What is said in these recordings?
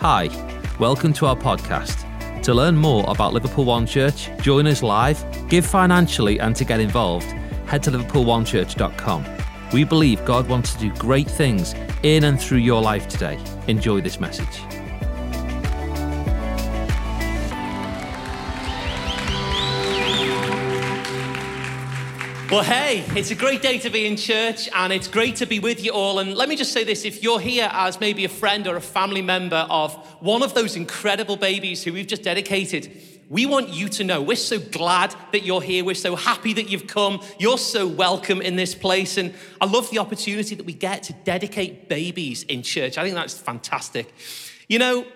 Hi, welcome to our podcast. To learn more about Liverpool One Church, join us live, give financially, and to get involved, head to liverpoolonechurch.com. We believe God wants to do great things in and through your life today. Enjoy this message. Well, hey, it's a great day to be in church and it's great to be with you all. And let me just say this if you're here as maybe a friend or a family member of one of those incredible babies who we've just dedicated, we want you to know we're so glad that you're here. We're so happy that you've come. You're so welcome in this place. And I love the opportunity that we get to dedicate babies in church. I think that's fantastic. You know,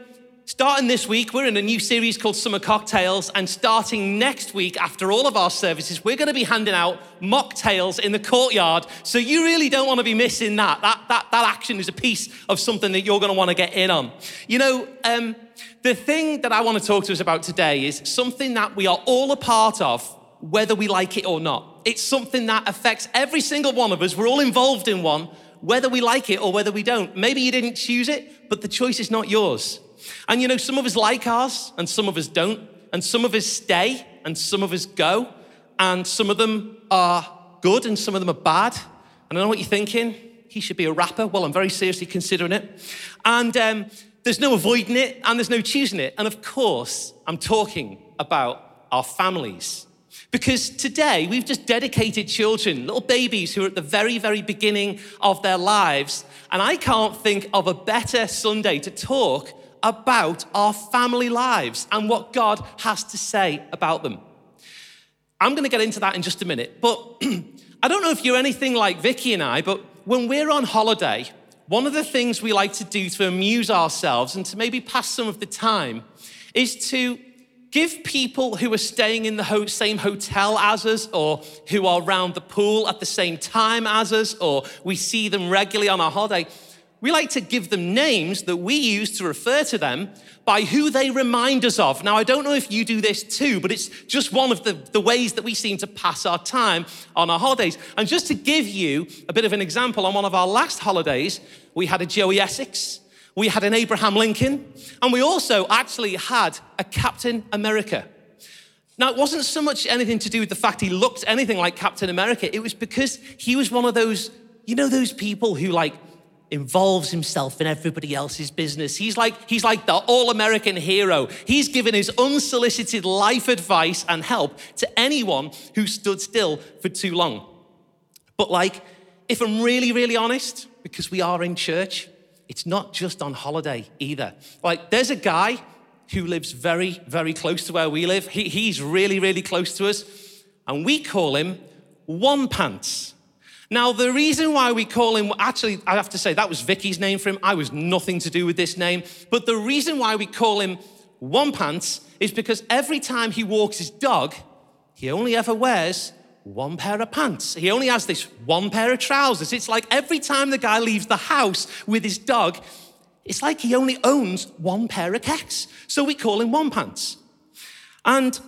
Starting this week, we're in a new series called Summer Cocktails, and starting next week, after all of our services, we're going to be handing out mocktails in the courtyard. So you really don't want to be missing that. That, that, that action is a piece of something that you're going to want to get in on. You know, um, the thing that I want to talk to us about today is something that we are all a part of, whether we like it or not. It's something that affects every single one of us. We're all involved in one, whether we like it or whether we don't. Maybe you didn't choose it, but the choice is not yours. And you know, some of us like ours and some of us don't. And some of us stay and some of us go. And some of them are good and some of them are bad. And I know what you're thinking. He should be a rapper. Well, I'm very seriously considering it. And um, there's no avoiding it and there's no choosing it. And of course, I'm talking about our families. Because today we've just dedicated children, little babies who are at the very, very beginning of their lives. And I can't think of a better Sunday to talk about our family lives and what God has to say about them. I'm going to get into that in just a minute, but I don't know if you're anything like Vicky and I, but when we're on holiday, one of the things we like to do to amuse ourselves and to maybe pass some of the time is to give people who are staying in the same hotel as us or who are around the pool at the same time as us or we see them regularly on our holiday we like to give them names that we use to refer to them by who they remind us of. Now, I don't know if you do this too, but it's just one of the, the ways that we seem to pass our time on our holidays. And just to give you a bit of an example, on one of our last holidays, we had a Joey Essex, we had an Abraham Lincoln, and we also actually had a Captain America. Now, it wasn't so much anything to do with the fact he looked anything like Captain America, it was because he was one of those, you know, those people who like, involves himself in everybody else's business. He's like, he's like the all American hero. He's given his unsolicited life advice and help to anyone who stood still for too long. But, like, if I'm really, really honest, because we are in church, it's not just on holiday either. Like, there's a guy who lives very, very close to where we live. He, he's really, really close to us, and we call him One Pants. Now, the reason why we call him, actually, I have to say, that was Vicky's name for him. I was nothing to do with this name. But the reason why we call him One Pants is because every time he walks his dog, he only ever wears one pair of pants. He only has this one pair of trousers. It's like every time the guy leaves the house with his dog, it's like he only owns one pair of kecks. So we call him One Pants. And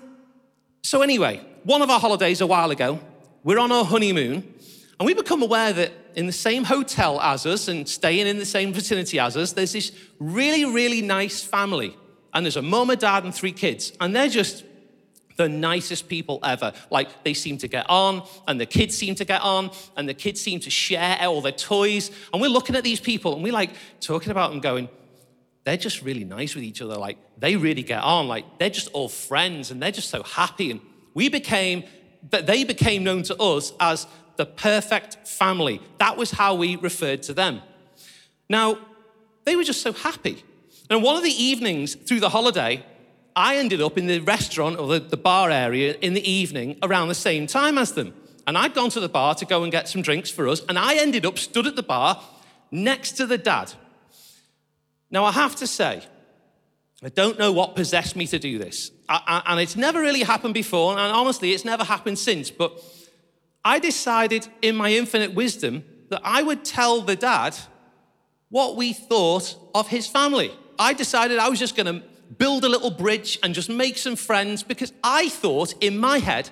so, anyway, one of our holidays a while ago, we're on our honeymoon and we become aware that in the same hotel as us and staying in the same vicinity as us, there's this really, really nice family. And there's a mom, a dad, and three kids. And they're just the nicest people ever. Like they seem to get on, and the kids seem to get on, and the kids seem to share all their toys. And we're looking at these people and we're like talking about them going, they're just really nice with each other. Like they really get on. Like they're just all friends and they're just so happy. And we became, that they became known to us as the perfect family. That was how we referred to them. Now, they were just so happy. And one of the evenings through the holiday, I ended up in the restaurant or the, the bar area in the evening around the same time as them. And I'd gone to the bar to go and get some drinks for us, and I ended up stood at the bar next to the dad. Now, I have to say, I don't know what possessed me to do this. I, I, and it's never really happened before, and honestly, it's never happened since. But I decided in my infinite wisdom that I would tell the dad what we thought of his family. I decided I was just going to build a little bridge and just make some friends because I thought in my head,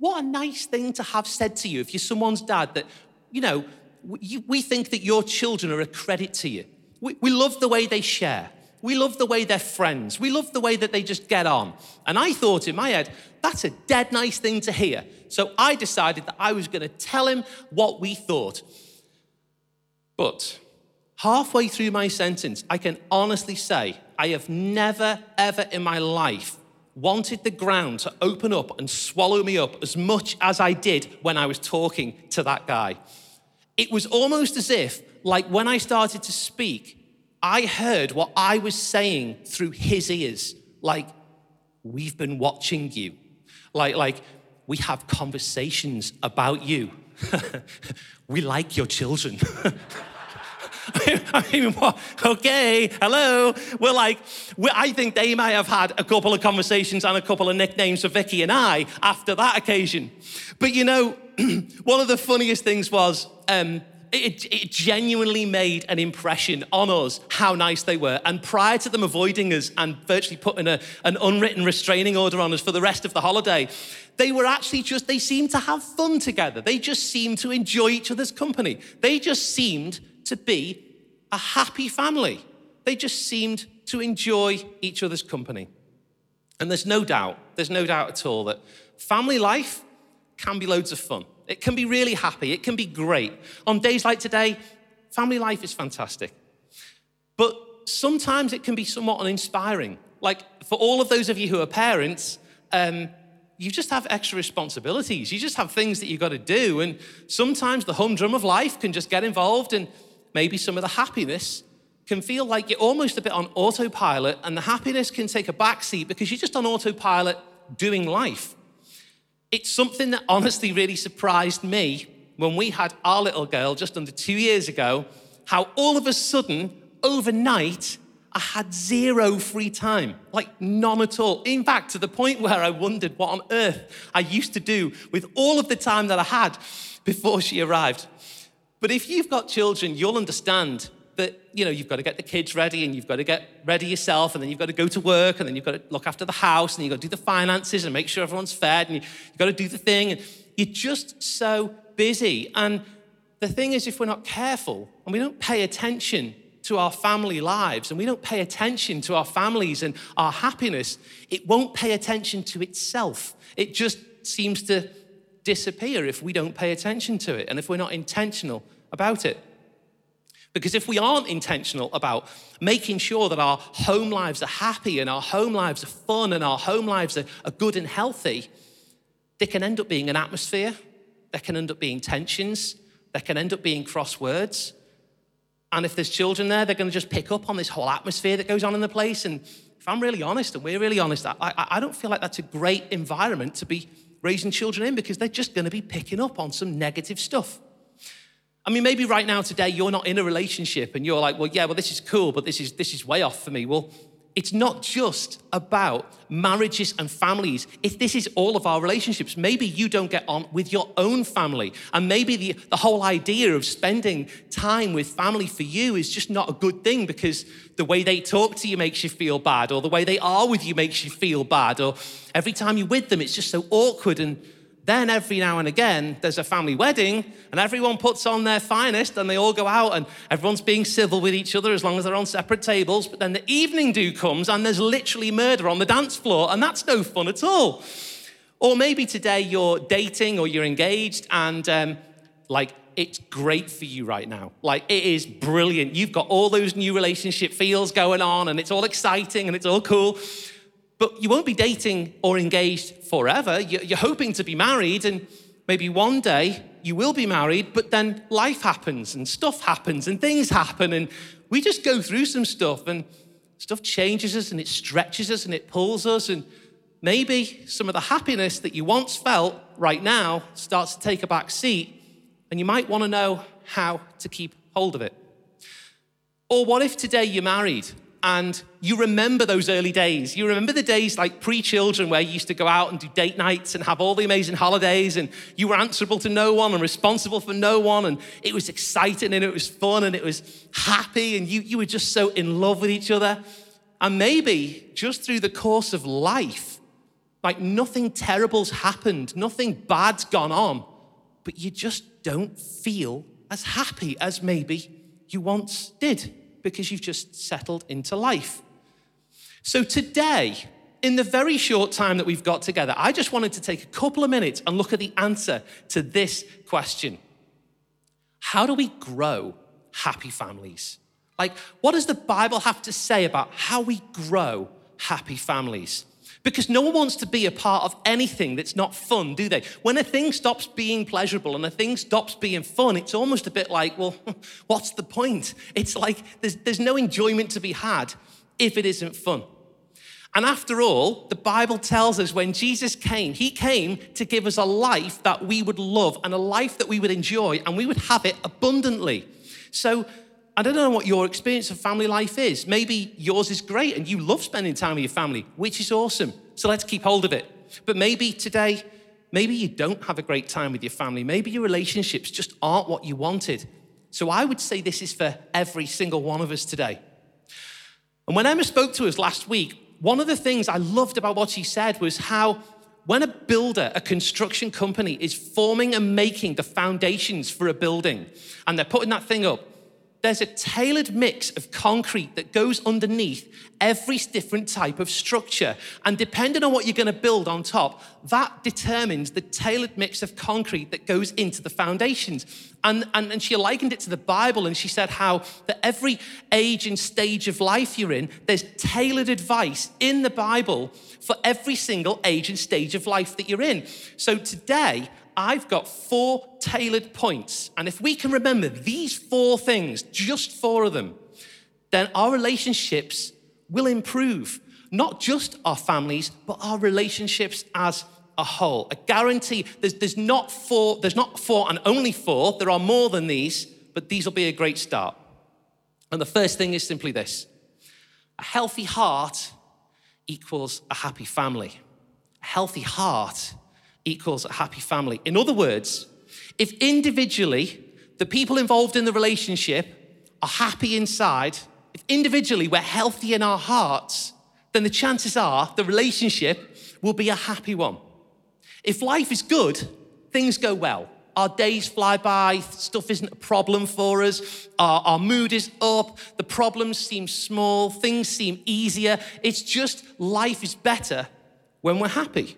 what a nice thing to have said to you if you're someone's dad that, you know, we, think that your children are a credit to you. We love the way they share. We love the way they're friends. We love the way that they just get on. And I thought in my head, that's a dead nice thing to hear. So I decided that I was going to tell him what we thought. But halfway through my sentence, I can honestly say I have never, ever in my life wanted the ground to open up and swallow me up as much as I did when I was talking to that guy. It was almost as if, like when I started to speak, I heard what I was saying through his ears. Like, we've been watching you. Like, like we have conversations about you. we like your children. I mean, what? Okay, hello. We're like, we're, I think they might have had a couple of conversations and a couple of nicknames for Vicky and I after that occasion. But you know, one of the funniest things was um, it, it, genuinely made an impression on us how nice they were. And prior to them avoiding us and virtually putting a, an unwritten restraining order on us for the rest of the holiday, they were actually just, they seemed to have fun together. They just seemed to enjoy each other's company. They just seemed to be a happy family. They just seemed to enjoy each other's company. And there's no doubt, there's no doubt at all that family life can be loads of fun. It can be really happy. It can be great. On days like today, family life is fantastic. But sometimes it can be somewhat uninspiring. Like for all of those of you who are parents, um, you just have extra responsibilities. You just have things that you've got to do. And sometimes the humdrum of life can just get involved and maybe some of the happiness can feel like you're almost a bit on autopilot, and the happiness can take a backseat because you're just on autopilot doing life. It's something that honestly really surprised me when we had our little girl just under two years ago, how all of a sudden, overnight, I had zero free time, like none at all. In fact, to the point where I wondered what on earth I used to do with all of the time that I had before she arrived. But if you've got children, you'll understand that you know you've got to get the kids ready and you've got to get ready yourself and then you've got to go to work and then you've got to look after the house and you've got to do the finances and make sure everyone's fed and you've got to do the thing and you're just so busy and the thing is if we're not careful and we don't pay attention to our family lives and we don't pay attention to our families and our happiness it won't pay attention to itself it just seems to disappear if we don't pay attention to it and if we're not intentional about it. Because if we aren't intentional about making sure that our home lives are happy and our home lives are fun and our home lives are, are good and healthy, there can end up being an atmosphere, there can end up being tensions, there can end up being crosswords. And if there's children there, they're going to just pick up on this whole atmosphere that goes on in the place. And if I'm really honest, and we're really honest, I, I, I don't feel like that's a great environment to be raising children in because they're just going to be picking up on some negative stuff. I mean, maybe right now today you're not in a relationship and you're like, well, yeah, well, this is cool, but this is this is way off for me. Well, it's not just about marriages and families. If this is all of our relationships, maybe you don't get on with your own family. And maybe the, the whole idea of spending time with family for you is just not a good thing because the way they talk to you makes you feel bad, or the way they are with you makes you feel bad, or every time you're with them, it's just so awkward and then every now and again, there's a family wedding, and everyone puts on their finest, and they all go out, and everyone's being civil with each other as long as they're on separate tables. But then the evening do comes, and there's literally murder on the dance floor, and that's no fun at all. Or maybe today you're dating or you're engaged, and um, like it's great for you right now. Like it is brilliant. You've got all those new relationship feels going on, and it's all exciting and it's all cool. But you won't be dating or engaged forever. You're hoping to be married, and maybe one day you will be married, but then life happens and stuff happens and things happen, and we just go through some stuff, and stuff changes us and it stretches us and it pulls us, and maybe some of the happiness that you once felt right now starts to take a back seat, and you might want to know how to keep hold of it. Or what if today you're married and you remember those early days. You remember the days like pre children where you used to go out and do date nights and have all the amazing holidays, and you were answerable to no one and responsible for no one, and it was exciting and it was fun and it was happy, and you, you were just so in love with each other. And maybe just through the course of life, like nothing terrible's happened, nothing bad's gone on, but you just don't feel as happy as maybe you once did because you've just settled into life. So today, in the very short time that we've got together, I just wanted to take a couple of minutes and look at the answer to this question How do we grow happy families? Like, what does the Bible have to say about how we grow happy families? Because no one wants to be a part of anything that's not fun, do they? When a thing stops being pleasurable and a thing stops being fun, it's almost a bit like, well, what's the point? It's like there's, there's no enjoyment to be had if it isn't fun. And after all, the Bible tells us when Jesus came, he came to give us a life that we would love and a life that we would enjoy and we would have it abundantly. So I don't know what your experience of family life is. Maybe yours is great and you love spending time with your family, which is awesome. So let's keep hold of it. But maybe today, maybe you don't have a great time with your family. Maybe your relationships just aren't what you wanted. So I would say this is for every single one of us today. And when Emma spoke to us last week, one of the things I loved about what she said was how when a builder, a construction company, is forming and making the foundations for a building and they're putting that thing up, there's a tailored mix of concrete that goes underneath every different type of structure. And depending on what you're going to build on top, that determines the tailored mix of concrete that goes into the foundations. And, and, and she likened it to the Bible, and she said how that every age and stage of life you're in, there's tailored advice in the Bible for every single age and stage of life that you're in. So today, I've got four tailored points. And if we can remember these four things, just four of them, then our relationships will improve. Not just our families, but our relationships as a whole. I guarantee there's, there's, not four, there's not four and only four, there are more than these, but these will be a great start. And the first thing is simply this a healthy heart equals a happy family. A healthy heart equals a happy family. In other words, if individually the people involved in the relationship are happy inside, if individually we're healthy in our hearts, then the chances are the relationship will be a happy one. If life is good, things go well. Our days fly by, stuff isn't a problem for us, our, our, mood is up, the problems seem small, things seem easier. It's just life is better when we're happy.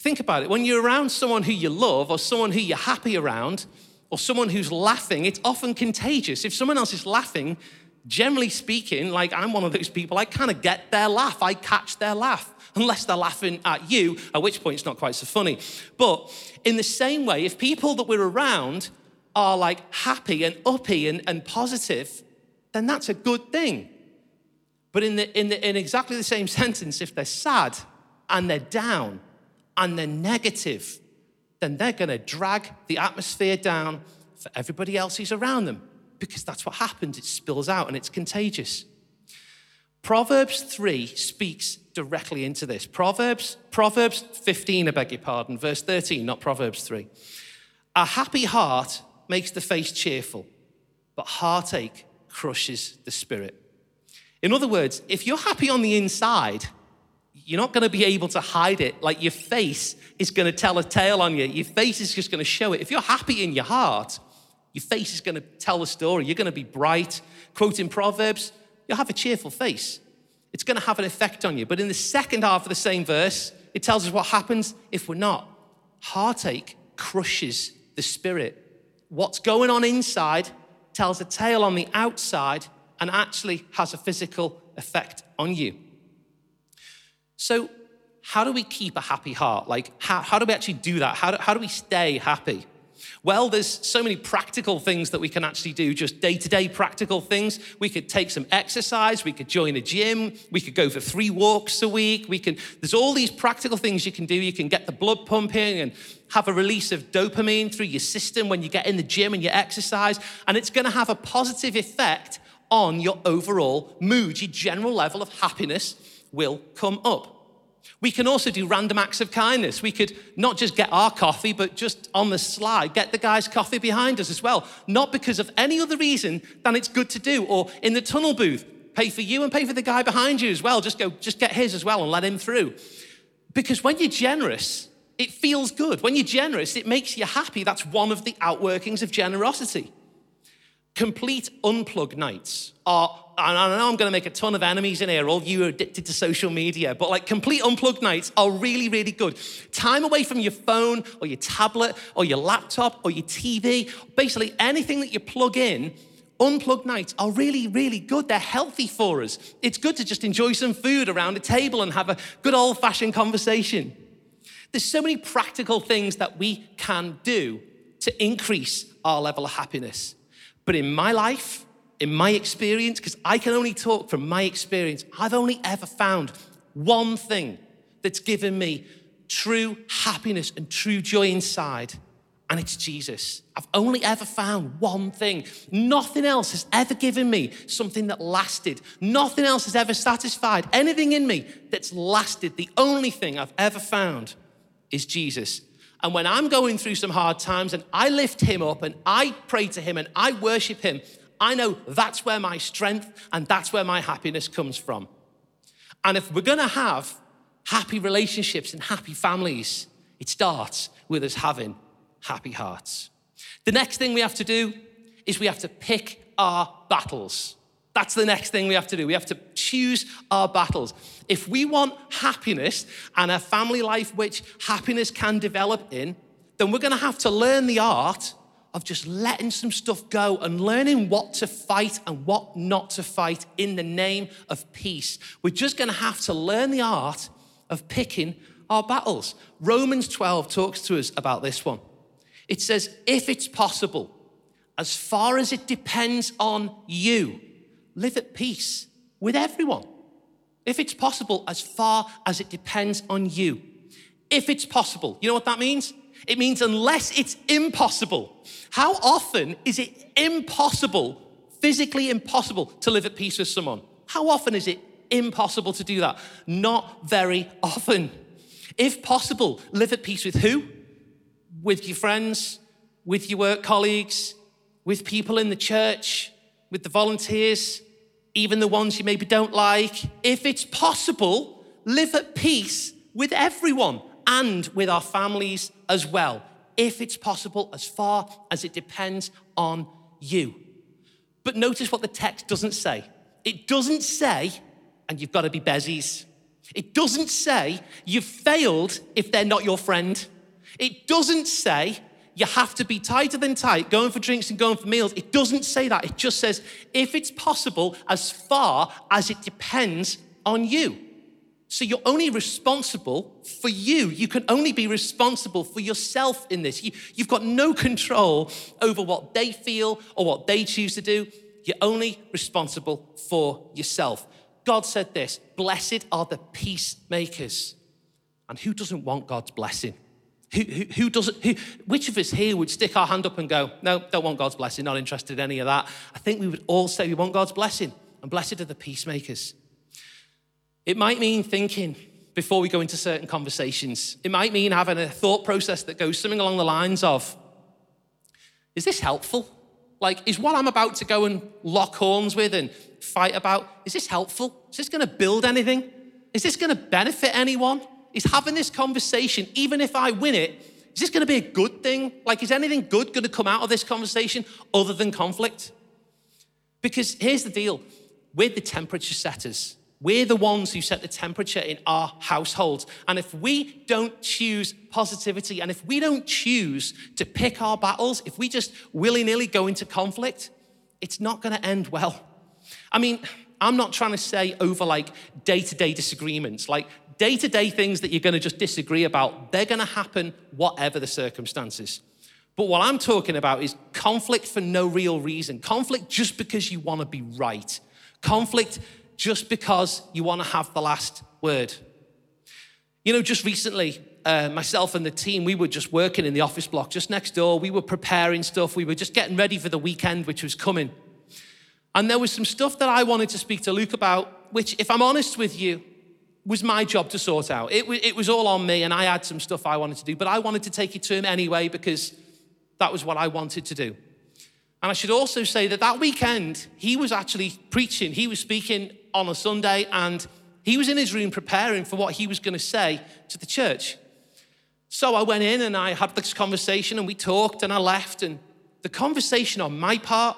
Think about it. When you're around someone who you love or someone who you're happy around or someone who's laughing, it's often contagious. If someone else is laughing, generally speaking, like I'm one of those people, I kind of get their laugh, I catch their laugh, unless they're laughing at you, at which point it's not quite so funny. But in the same way, if people that we're around are like happy and uppy and, and positive, then that's a good thing. But in, the, in, the, in exactly the same sentence, if they're sad and they're down, and they're negative, then they're going to drag the atmosphere down for everybody else who's around them because that's what happens. It spills out and it's contagious. Proverbs 3 speaks directly into this. Proverbs, Proverbs 15, I beg your pardon, verse 13, not Proverbs 3. A happy heart makes the face cheerful, but heartache crushes the spirit. In other words, if you're happy on the inside, you're not going to be able to hide it. Like your face is going to tell a tale on you. Your face is just going to show it. If you're happy in your heart, your face is going to tell the story. You're going to be bright. Quoting Proverbs, you'll have a cheerful face. It's going to have an effect on you. But in the second half of the same verse, it tells us what happens if we're not. Heartache crushes the spirit. What's going on inside tells a tale on the outside and actually has a physical effect on you. So, how do we keep a happy heart? Like, how, how do we actually do that? How do, how do we stay happy? Well, there's so many practical things that we can actually do, just day to day practical things. We could take some exercise, we could join a gym, we could go for three walks a week. We can, there's all these practical things you can do. You can get the blood pumping and have a release of dopamine through your system when you get in the gym and you exercise. And it's going to have a positive effect on your overall mood, your general level of happiness will come up. We can also do random acts of kindness. We could not just get our coffee, but just on the slide, get the guy's coffee behind us as well. Not because of any other reason than it's good to do. Or in the tunnel booth, pay for you and pay for the guy behind you as well. Just go, just get his as well and let him through. Because when you're generous, it feels good. When you're generous, it makes you happy. That's one of the outworkings of generosity. complete unplug nights are, and I know I'm going to make a ton of enemies in here, all of you are addicted to social media, but like complete unplugged nights are really, really good. Time away from your phone or your tablet or your laptop or your TV, basically anything that you plug in unplugged nights are really, really good. They're healthy for us. It's good to just enjoy some food around a table and have a good old fashioned conversation. There's so many practical things that we can do to increase our level of happiness. But in my life, in my experience, because I can only talk from my experience, I've only ever found one thing that's given me true happiness and true joy inside and it's Jesus. I've only ever found one thing. Nothing else has ever given me something that lasted. Nothing else has ever satisfied anything in me that's lasted. The only thing I've ever found is Jesus. And when I'm going through some hard times and I lift him up and I pray to him and I worship him, I know that's where my strength and that's where my happiness comes from. And if we're gonna have happy relationships and happy families, it starts with us having happy hearts. The next thing we have to do is we have to pick our battles. That's the next thing we have to do. We have to choose our battles. If we want happiness and a family life which happiness can develop in, then we're going to have to learn the art of just letting some stuff go and learning what to fight and what not to fight in the name of peace. We're just going to have to learn the art of picking our battles. Romans 12 talks to us about this one. It says, if it's possible, as far as it depends on you, live at peace with everyone. If it's possible, as far as it depends on you. If it's possible, you know what that means? It means unless it's impossible. How often is it impossible, physically impossible, to live at peace with someone? How often is it impossible to do that? Not very often. If possible, live at peace with who? with your friends, with your work colleagues, with people in the church, with the volunteers, even the ones you maybe don't like. If it's possible, live at peace with everyone and with our families as well. If it's possible, as far as it depends on you. But notice what the text doesn't say. It doesn't say, and you've got to be bezies. It doesn't say you've failed if they're not your friend. It doesn't say you have to be tighter than tight, going for drinks and going for meals. It doesn't say that. It just says, if it's possible, as far as it depends on you. So you're only responsible for you. You can only be responsible for yourself in this. You, have got no control over what they feel or what they choose to do. You're only responsible for yourself. God said this Blessed are the peacemakers. And who doesn't want God's blessing? Who, who, who doesn't, who, which of us here would stick our hand up and go, no, don't want God's blessing, not interested in any of that? I think we would all say we want God's blessing, and blessed are the peacemakers. It might mean thinking before we go into certain conversations. It might mean having a thought process that goes something along the lines of, is this helpful? Like, is what I'm about to go and lock horns with and fight about, is this helpful? Is this going to build anything? Is this going to benefit anyone? is having this conversation, even if I win it, is this going to be a good thing? Like, is anything good going to come out of this conversation other than conflict? Because here's the deal we're the temperature setters. We're the ones who set the temperature in our households. And if we don't choose positivity and if we don't choose to pick our battles, if we just willy nilly go into conflict, it's not going to end well. I mean, I'm not trying to say over like day to day disagreements. Like day to day things that you're going to just disagree about, they're going to happen whatever the circumstances. But what I'm talking about is conflict for no real reason, conflict just because you want to be right, conflict just because you want to have the last word. You know, just recently, uh, myself and the team, we were just working in the office block just next door. We were preparing stuff. We were just getting ready for the weekend, which was coming. And there was some stuff that I wanted to speak to Luke about, which, if I'm honest with you, was my job to sort out. It, it was all on me, and I had some stuff I wanted to do, but I wanted to take it to him anyway because that was what I wanted to do. And I should also say that that weekend, he was actually preaching. He was speaking on a Sunday, and he was in his room preparing for what he was going to say to the church. So I went in and I had this conversation, and we talked, and I left. And the conversation on my part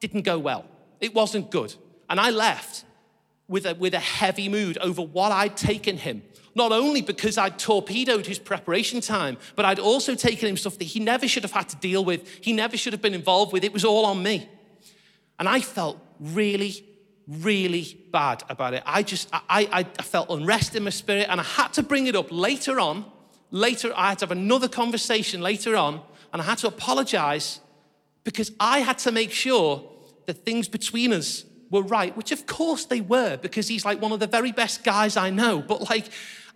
didn't go well. It wasn't good. And I left with a, with a heavy mood over what I'd taken him. Not only because I'd torpedoed his preparation time, but I'd also taken him stuff that he never should have had to deal with, he never should have been involved with. It was all on me. And I felt really, really bad about it. I just, I, I, felt unrest in my spirit, and I had to bring it up later on. Later, I had to have another conversation later on, and I had to apologize because I had to make sure that things between us were right, which of course they were, because he's like one of the very best guys I know. But like,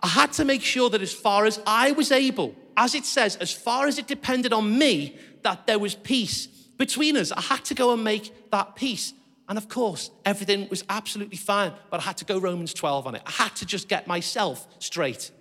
I had to make sure that as far as I was able, as it says, as far as it depended on me, that there was peace between us. I had to go and make that peace. And of course, everything was absolutely fine, but I had to go Romans 12 on it. I had to just get myself straight.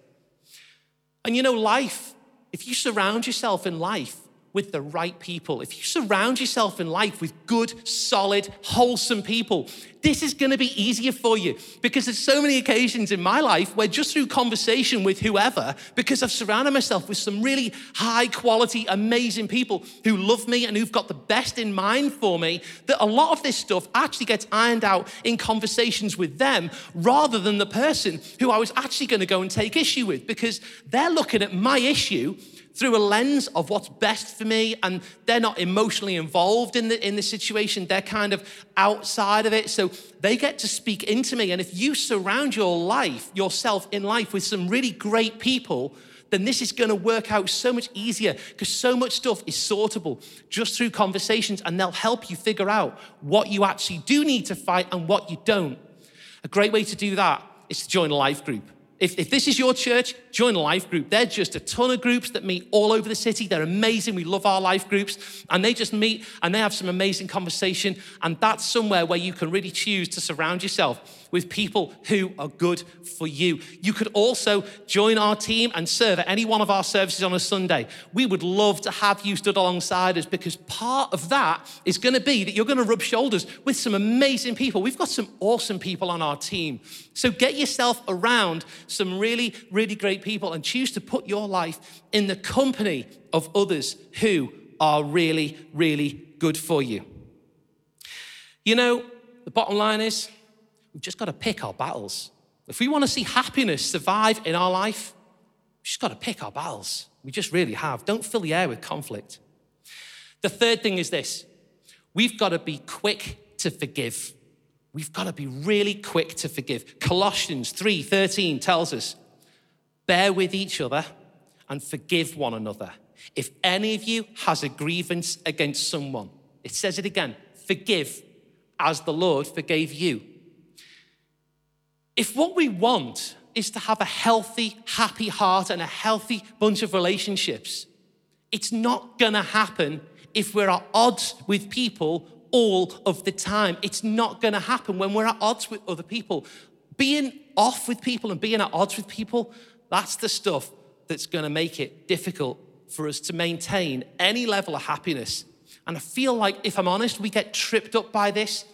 And you know, life, if you surround yourself in life with the right people, if you surround yourself in life with good, solid, wholesome people, this is going to be easier for you. Because there's so many occasions in my life where just through conversation with whoever, because I've surrounded myself with some really high quality, amazing people who love me and who've got the best in mind for me, that a lot of this stuff actually gets ironed out in conversations with them rather than the person who I was actually going to go and take issue with because they're looking at my issue through a lens of what's best for me and they're not emotionally involved in the in the situation. They're kind of outside of it. So they get to speak into me. And if you surround your life yourself in life with some really great people then this is going to work out so much easier because so much stuff is sortable just through conversations and they'll help you figure out what you actually do need to fight and what you don't. A great way to do that is to join a life group if, if this is your church, join a life group. They're just a ton of groups that meet all over the city. They're amazing. We love our life groups. And they just meet and they have some amazing conversation. And that's somewhere where you can really choose to surround yourself with people who are good for you. You could also join our team and serve at any one of our services on a Sunday. We would love to have you stood alongside us because part of that is going to be that you're going to rub shoulders with some amazing people. We've got some awesome people on our team. So get yourself around some really, really great people and choose to put your life in the company of others who are really, really good for you. You know, the bottom line is We've just got to pick our battles. If we want to see happiness survive in our life, we've just got to pick our battles. We just really have. Don't fill the air with conflict. The third thing is this we've got to be quick to forgive. We've got to be really quick to forgive. Colossians 3:13 tells us, "Bear with each other and forgive one another. If any of you has a grievance against someone, it says it again, forgive as the Lord forgave you." If what we want is to have a healthy, happy heart and a healthy bunch of relationships, it's not gonna happen if we're at odds with people all of the time. It's not gonna happen when we're at odds with other people. Being off with people and being at odds with people, that's the stuff that's gonna make it difficult for us to maintain any level of happiness. And I feel like, if I'm honest, we get tripped up by this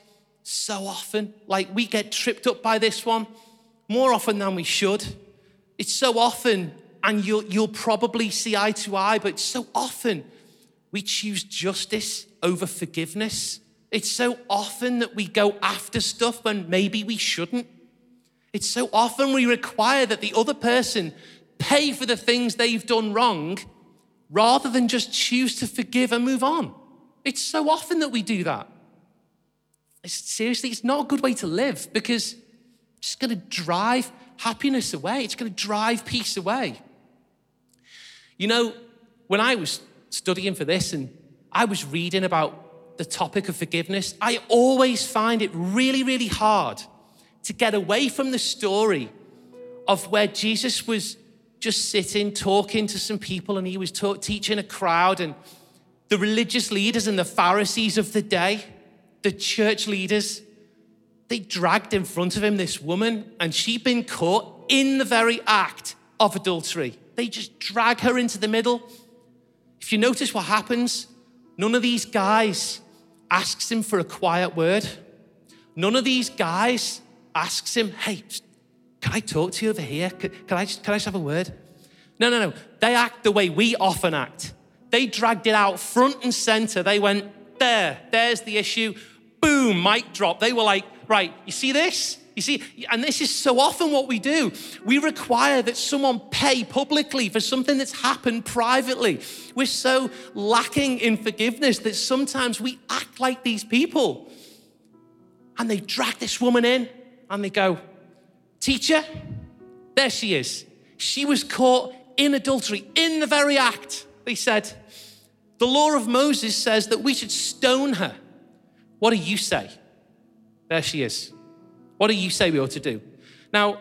so often. Like we get tripped up by this one more often than we should. It's so often, and you'll, you'll probably see eye to eye, but so often we choose justice over forgiveness. It's so often that we go after stuff when maybe we shouldn't. It's so often we require that the other person pay for the things they've done wrong rather than just choose to forgive and move on. It's so often that we do that. It's, seriously, it's not a good way to live because it's going to drive happiness away. It's going to drive peace away. You know, when I was studying for this and I was reading about the topic of forgiveness, I always find it really, really hard to get away from the story of where Jesus was just sitting, talking to some people, and he was talk, teaching a crowd, and the religious leaders and the Pharisees of the day the church leaders, they dragged in front of him this woman, and she'd been caught in the very act of adultery. They just drag her into the middle. If you notice what happens, none of these guys asks him for a quiet word. None of these guys asks him, hey, can I talk to you over here? Can, I, just, can I just have a word? No, no, no. They act the way we often act. They dragged it out front and center. They went, there, there's the issue. boom, mic drop. They were like, right, you see this? You see, and this is so often what we do. We require that someone pay publicly for something that's happened privately. We're so lacking in forgiveness that sometimes we act like these people. And they drag this woman in and they go, Teacher, there she is. She was caught in adultery, in the very act. They said, The law of Moses says that we should stone her. What do you say? There she is. What do you say we ought to do? Now,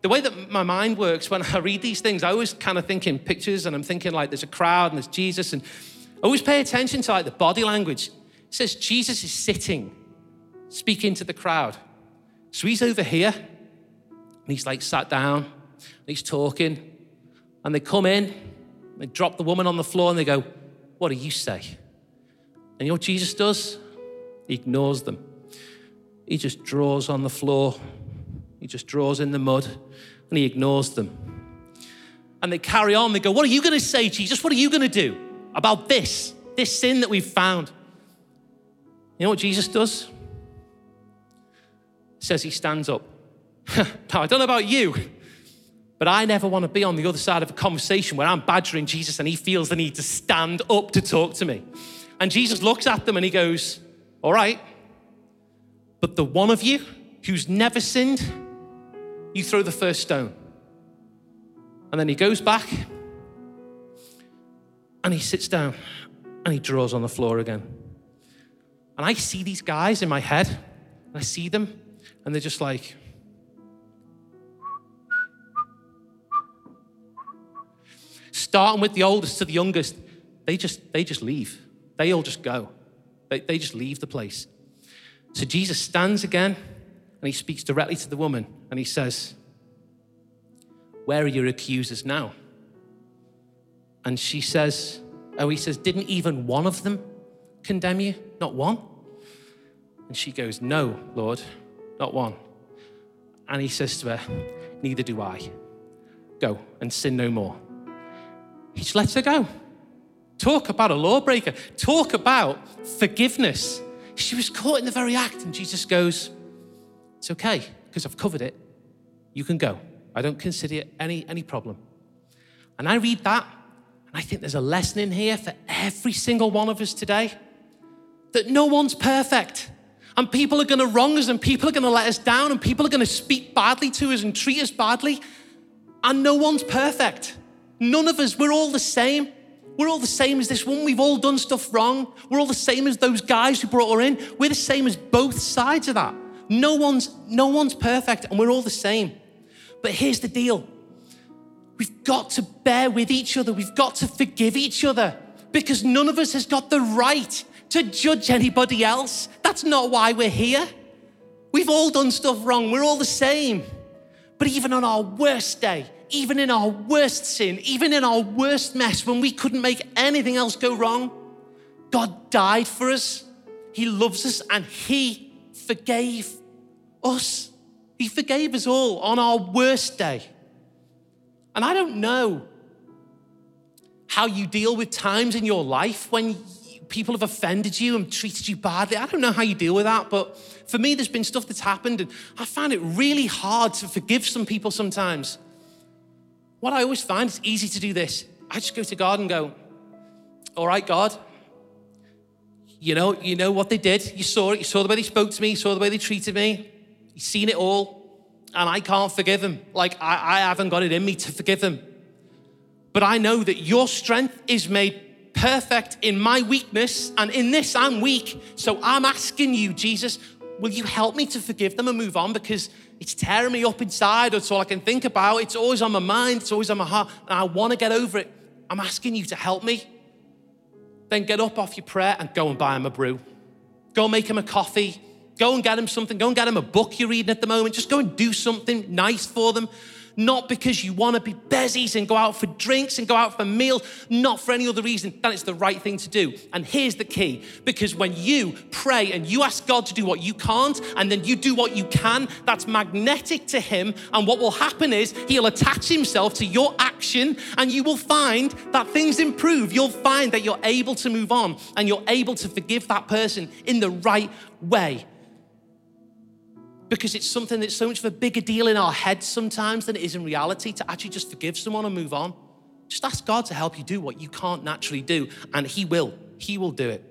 the way that my mind works when I read these things, I always kind of think in pictures and I'm thinking like there's a crowd and there's Jesus and I always pay attention to like the body language. It says Jesus is sitting, speaking to the crowd. So he's over here and he's like sat down, and he's talking, and they come in, they drop the woman on the floor and they go, What do you say? And you know what Jesus does? He ignores them. He just draws on the floor. He just draws in the mud and he ignores them. And they carry on. They go, What are you going to say, Jesus? What are you going to do about this, this sin that we've found? You know what Jesus does? He says he stands up. now, I don't know about you, but I never want to be on the other side of a conversation where I'm badgering Jesus and he feels the need to stand up to talk to me. And Jesus looks at them and he goes, All right, but the one of you who's never sinned, you throw the first stone. And then he goes back and he sits down and he draws on the floor again. And I see these guys in my head, and I see them, and they're just like, starting with the oldest to the youngest, they just they just leave. They all just go. They, they just leave the place. So Jesus stands again and he speaks directly to the woman and he says, Where are your accusers now? And she says, Oh, he says, Didn't even one of them condemn you? Not one? And she goes, No, Lord, not one. And he says to her, Neither do I. Go and sin no more. He just lets her go. Talk about a lawbreaker. Talk about forgiveness. She was caught in the very act, and Jesus goes, It's okay, because I've covered it. You can go. I don't consider it any, any problem. And I read that, and I think there's a lesson in here for every single one of us today that no one's perfect. And people are going to wrong us, and people are going to let us down, and people are going to speak badly to us and treat us badly. And no one's perfect. None of us, we're all the same. We're all the same as this one. We've all done stuff wrong. We're all the same as those guys who brought her in. We're the same as both sides of that. No one's, no one's perfect, and we're all the same. But here's the deal we've got to bear with each other, we've got to forgive each other because none of us has got the right to judge anybody else. That's not why we're here. We've all done stuff wrong, we're all the same. But even on our worst day, even in our worst sin, even in our worst mess, when we couldn't make anything else go wrong, God died for us. He loves us and He forgave us. He forgave us all on our worst day. And I don't know how you deal with times in your life when people have offended you and treated you badly. I don't know how you deal with that, but for me, there's been stuff that's happened, and I find it really hard to forgive some people sometimes. What I always find is easy to do this. I just go to God and go, All right, God, you know, you know what they did. You saw it. You saw the way they spoke to me. You saw the way they treated me. You've seen it all. And I can't forgive them. Like, I, I haven't got it in me to forgive them. But I know that your strength is made perfect in my weakness. And in this, I'm weak. So I'm asking you, Jesus, will you help me to forgive them and move on? Because it's tearing me up inside. That's all I can think about. It's always on my mind. It's always on my heart. And I want to get over it. I'm asking you to help me. Then get up off your prayer and go and buy him a brew. Go make him a coffee. Go and get him something. Go and get him a book you're reading at the moment. Just go and do something nice for them. Not because you want to be bezies and go out for drinks and go out for meals, not for any other reason, then it's the right thing to do. And here's the key because when you pray and you ask God to do what you can't, and then you do what you can, that's magnetic to Him. And what will happen is He'll attach Himself to your action, and you will find that things improve. You'll find that you're able to move on and you're able to forgive that person in the right way because it's something that's so much of a bigger deal in our heads sometimes than it is in reality to actually just forgive someone and move on. Just ask God to help you do what you can't naturally do, and He will. He will do it.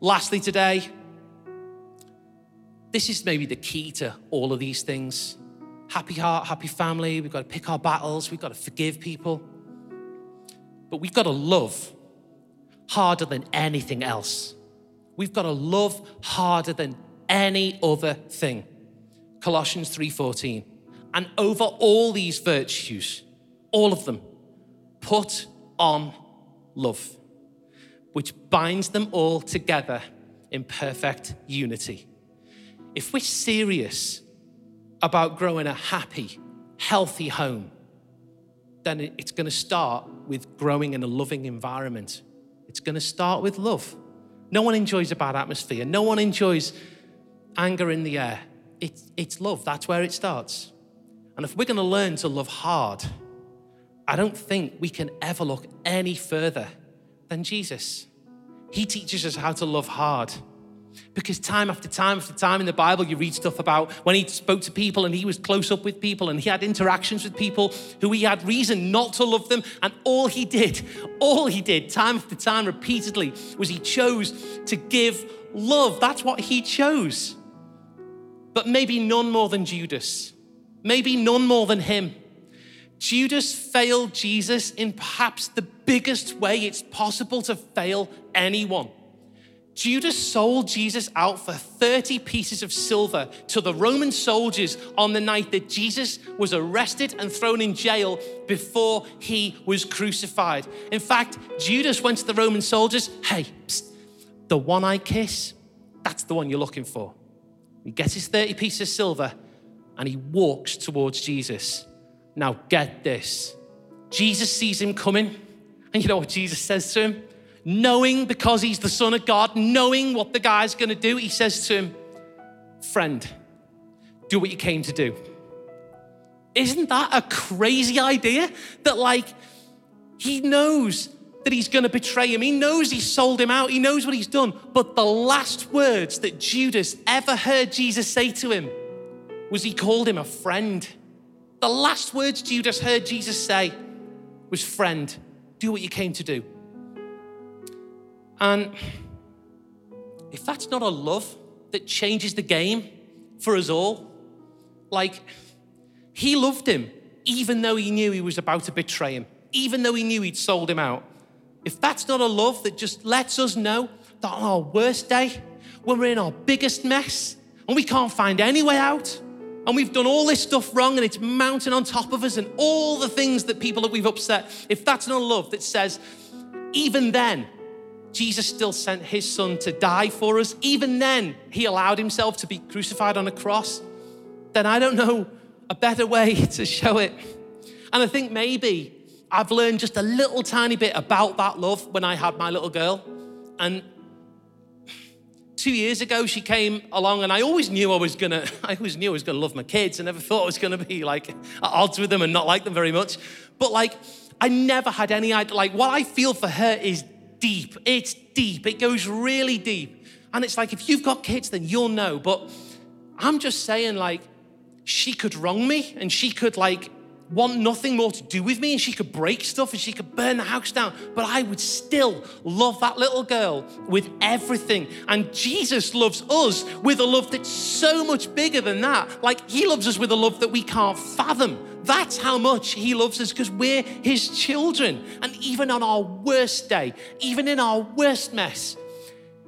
Lastly, today, this is maybe the key to all of these things happy heart, happy family. We've got to pick our battles, we've got to forgive people. But we've got to love harder than anything else. We've got to love harder than any other thing. Colossians 3:14. And over all these virtues, all of them, put on love, which binds them all together in perfect unity. If we're serious about growing a happy, healthy home, then it's going to start with growing in a loving environment. It's going to start with love. No one enjoys a bad atmosphere. No one enjoys anger in the air it's, it's love. That's where it starts. And if we're going to learn to love hard, I don't think we can ever look any further than Jesus. He teaches us how to love hard. Because time after time after time in the Bible, you read stuff about when he spoke to people and he was close up with people and he had interactions with people who he had reason not to love them. And all he did, all he did, time after time, repeatedly, was he chose to give love. That's what he chose but maybe none more than Judas, maybe none more than him. Judas failed Jesus in perhaps the biggest way it's possible to fail anyone. Judas sold Jesus out for 30 pieces of silver to the Roman soldiers on the night that Jesus was arrested and thrown in jail before he was crucified. In fact, Judas went to the Roman soldiers, hey, psst, the one I kiss, that's the one you're looking for. He gets his 30 pieces of silver and he walks towards Jesus. Now, get this Jesus sees him coming, and you know what Jesus says to him? Knowing because he's the Son of God, knowing what the guy's gonna do, he says to him, Friend, do what you came to do. Isn't that a crazy idea? That, like, he knows that he's going to betray him. He knows he sold him out. He knows what he's done. But the last words that Judas ever heard Jesus say to him was he called him a friend. The last words Judas heard Jesus say was, Friend, do what you came to do. And if that's not a love that changes the game for us all, like he loved him even though he knew he was about to betray him, even though he knew he'd sold him out. If that's not a love that just lets us know that on our worst day, when we're in our biggest mess and we can't find any way out, and we've done all this stuff wrong and it's mounting on top of us and all the things that people that we've upset, if that's not a love that says, even then, Jesus still sent his son to die for us, even then, he allowed himself to be crucified on a cross, then I don't know a better way to show it. And I think maybe I've learned just a little tiny bit about that love when I had my little girl. And two years ago, she came along, and I always knew I was gonna, I always knew I was gonna love my kids. I never thought I was gonna be like at odds with them and not like them very much. But like, I never had any idea. Like, what I feel for her is deep. It's deep. It goes really deep. And it's like, if you've got kids, then you'll know. But I'm just saying, like, she could wrong me and she could like want nothing more to do with me and she could break stuff and she could burn the house down, but I would still love that little girl with everything. And Jesus loves us with a love that's so much bigger than that. Like he loves us with a love that we can't fathom. That's how much he loves us because we're his children. And even on our worst day, even in our worst mess,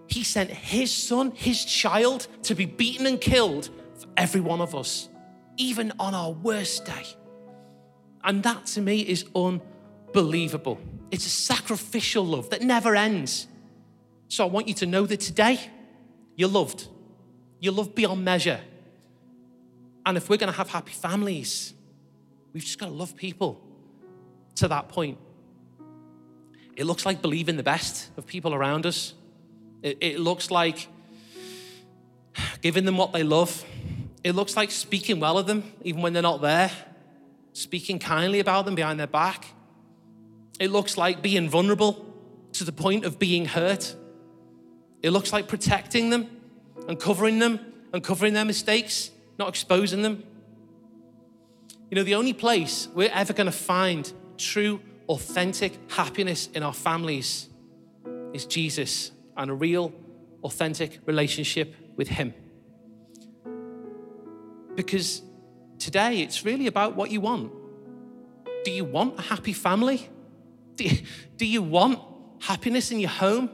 he sent his son, his child, to be beaten and killed for every one of us, even on our worst day. And that to me is unbelievable. It's a sacrificial love that never ends. So I want you to know that today you're loved. You're loved beyond measure. And if we're going to have happy families, We've just got to love people to that point. It looks like believing the best of people around us. It, it looks like giving them what they love. It looks like speaking well of them, even when they're not there, speaking kindly about them behind their back. It looks like being vulnerable to the point of being hurt. It looks like protecting them and covering them and covering their mistakes, not exposing them. You know, the only place we're ever going to find true, authentic happiness in our families is Jesus and a real, authentic relationship with Him. Because today it's really about what you want. Do you want a happy family? Do you, do you want happiness in your home?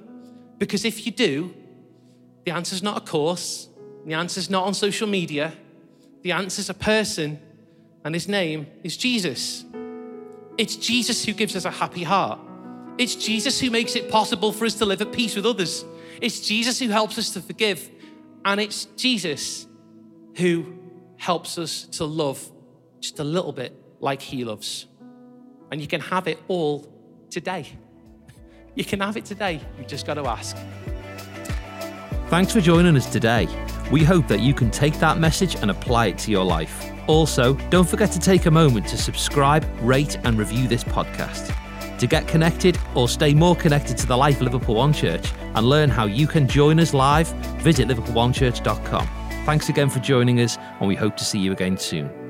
Because if you do, the answer's not a course, the answer's not on social media, the answer's a person, and his name is Jesus. It's Jesus who gives us a happy heart. It's Jesus who makes it possible for us to live at peace with others. It's Jesus who helps us to forgive. And it's Jesus who helps us to love just a little bit like he loves. And you can have it all today. You can have it today. You've just got to ask. Thanks for joining us today. We hope that you can take that message and apply it to your life. Also, don't forget to take a moment to subscribe, rate, and review this podcast. To get connected or stay more connected to the life of Liverpool One Church and learn how you can join us live, visit liverpoolonechurch.com. Thanks again for joining us, and we hope to see you again soon.